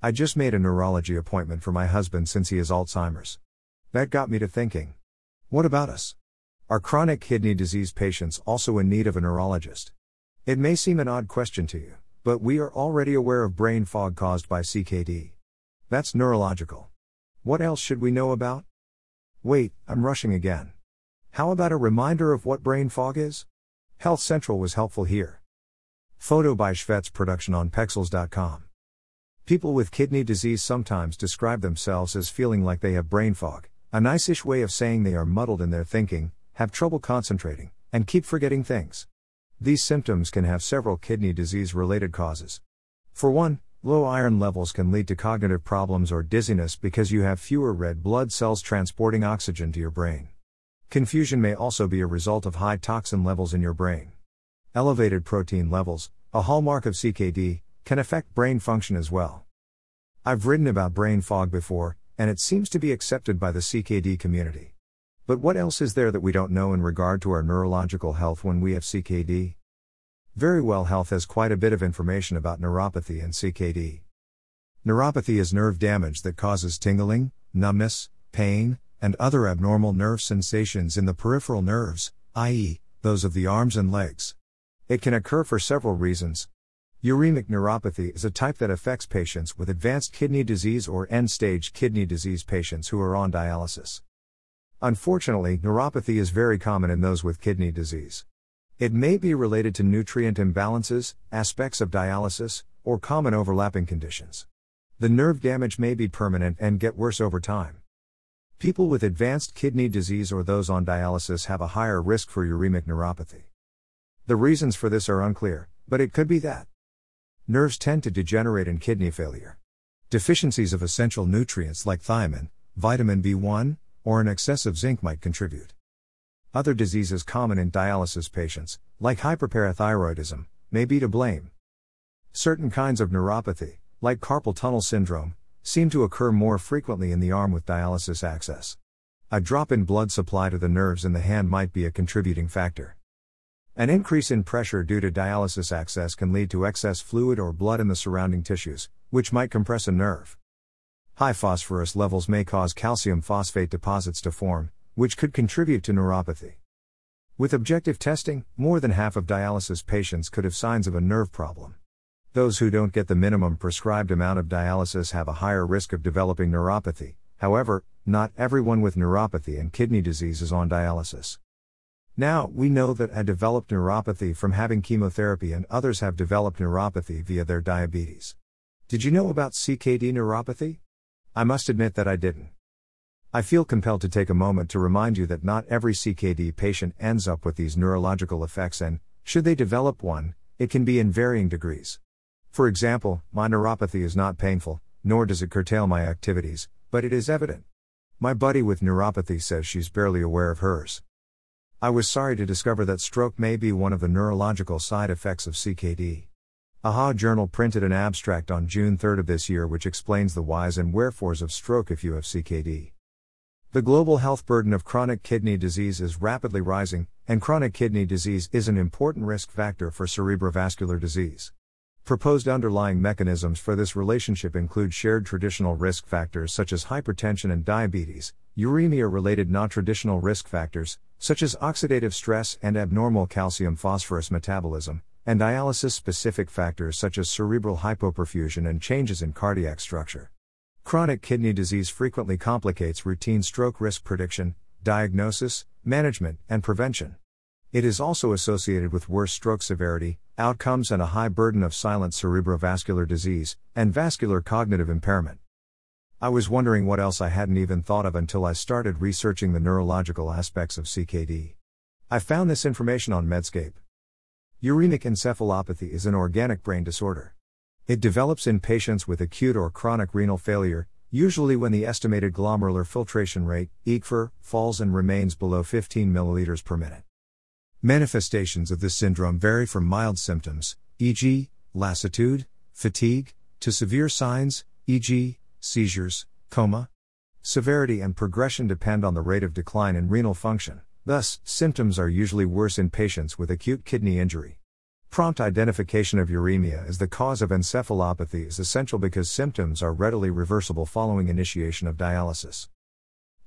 I just made a neurology appointment for my husband since he has Alzheimer's. That got me to thinking. What about us? Are chronic kidney disease patients also in need of a neurologist? It may seem an odd question to you, but we are already aware of brain fog caused by CKD. That's neurological. What else should we know about? Wait, I'm rushing again. How about a reminder of what brain fog is? Health Central was helpful here. Photo by Shvets production on Pexels.com. People with kidney disease sometimes describe themselves as feeling like they have brain fog, a nice ish way of saying they are muddled in their thinking, have trouble concentrating, and keep forgetting things. These symptoms can have several kidney disease related causes. For one, low iron levels can lead to cognitive problems or dizziness because you have fewer red blood cells transporting oxygen to your brain. Confusion may also be a result of high toxin levels in your brain. Elevated protein levels, a hallmark of CKD, can affect brain function as well. I've written about brain fog before, and it seems to be accepted by the CKD community. But what else is there that we don't know in regard to our neurological health when we have CKD? Very Well Health has quite a bit of information about neuropathy and CKD. Neuropathy is nerve damage that causes tingling, numbness, pain, and other abnormal nerve sensations in the peripheral nerves, i.e., those of the arms and legs. It can occur for several reasons, Uremic neuropathy is a type that affects patients with advanced kidney disease or end stage kidney disease patients who are on dialysis. Unfortunately, neuropathy is very common in those with kidney disease. It may be related to nutrient imbalances, aspects of dialysis, or common overlapping conditions. The nerve damage may be permanent and get worse over time. People with advanced kidney disease or those on dialysis have a higher risk for uremic neuropathy. The reasons for this are unclear, but it could be that Nerves tend to degenerate in kidney failure. Deficiencies of essential nutrients like thiamine, vitamin B1, or an excess of zinc might contribute. Other diseases common in dialysis patients, like hyperparathyroidism, may be to blame. Certain kinds of neuropathy, like carpal tunnel syndrome, seem to occur more frequently in the arm with dialysis access. A drop in blood supply to the nerves in the hand might be a contributing factor. An increase in pressure due to dialysis access can lead to excess fluid or blood in the surrounding tissues, which might compress a nerve. High phosphorus levels may cause calcium phosphate deposits to form, which could contribute to neuropathy. With objective testing, more than half of dialysis patients could have signs of a nerve problem. Those who don't get the minimum prescribed amount of dialysis have a higher risk of developing neuropathy. However, not everyone with neuropathy and kidney disease is on dialysis. Now, we know that I developed neuropathy from having chemotherapy and others have developed neuropathy via their diabetes. Did you know about CKD neuropathy? I must admit that I didn't. I feel compelled to take a moment to remind you that not every CKD patient ends up with these neurological effects, and, should they develop one, it can be in varying degrees. For example, my neuropathy is not painful, nor does it curtail my activities, but it is evident. My buddy with neuropathy says she's barely aware of hers. I was sorry to discover that stroke may be one of the neurological side effects of CKD. AHA Journal printed an abstract on June 3 of this year which explains the whys and wherefores of stroke if you have CKD. The global health burden of chronic kidney disease is rapidly rising, and chronic kidney disease is an important risk factor for cerebrovascular disease. Proposed underlying mechanisms for this relationship include shared traditional risk factors such as hypertension and diabetes, uremia related non traditional risk factors, such as oxidative stress and abnormal calcium phosphorus metabolism, and dialysis specific factors such as cerebral hypoperfusion and changes in cardiac structure. Chronic kidney disease frequently complicates routine stroke risk prediction, diagnosis, management, and prevention. It is also associated with worse stroke severity, outcomes, and a high burden of silent cerebrovascular disease and vascular cognitive impairment. I was wondering what else I hadn't even thought of until I started researching the neurological aspects of CKD. I found this information on Medscape. Uremic encephalopathy is an organic brain disorder. It develops in patients with acute or chronic renal failure, usually when the estimated glomerular filtration rate, EGFR, falls and remains below 15 milliliters per minute. Manifestations of this syndrome vary from mild symptoms, e.g., lassitude, fatigue, to severe signs, e.g., seizures, coma. Severity and progression depend on the rate of decline in renal function, thus, symptoms are usually worse in patients with acute kidney injury. Prompt identification of uremia as the cause of encephalopathy is essential because symptoms are readily reversible following initiation of dialysis.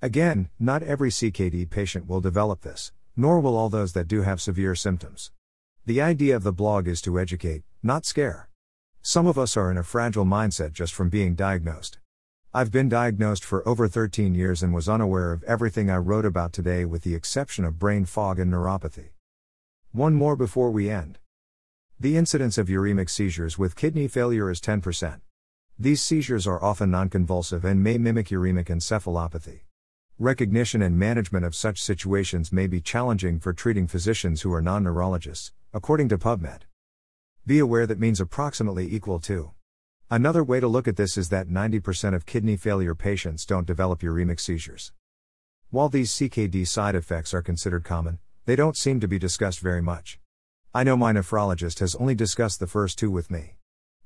Again, not every CKD patient will develop this, nor will all those that do have severe symptoms. The idea of the blog is to educate, not scare. Some of us are in a fragile mindset just from being diagnosed. I've been diagnosed for over 13 years and was unaware of everything I wrote about today with the exception of brain fog and neuropathy. One more before we end. The incidence of uremic seizures with kidney failure is 10%. These seizures are often nonconvulsive and may mimic uremic encephalopathy. Recognition and management of such situations may be challenging for treating physicians who are non neurologists, according to PubMed. Be aware that means approximately equal to. Another way to look at this is that 90% of kidney failure patients don't develop uremic seizures. While these CKD side effects are considered common, they don't seem to be discussed very much. I know my nephrologist has only discussed the first two with me.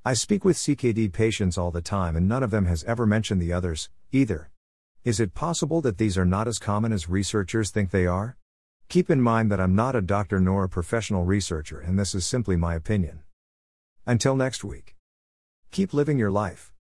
I speak with CKD patients all the time and none of them has ever mentioned the others, either. Is it possible that these are not as common as researchers think they are? Keep in mind that I'm not a doctor nor a professional researcher and this is simply my opinion. Until next week. Keep living your life.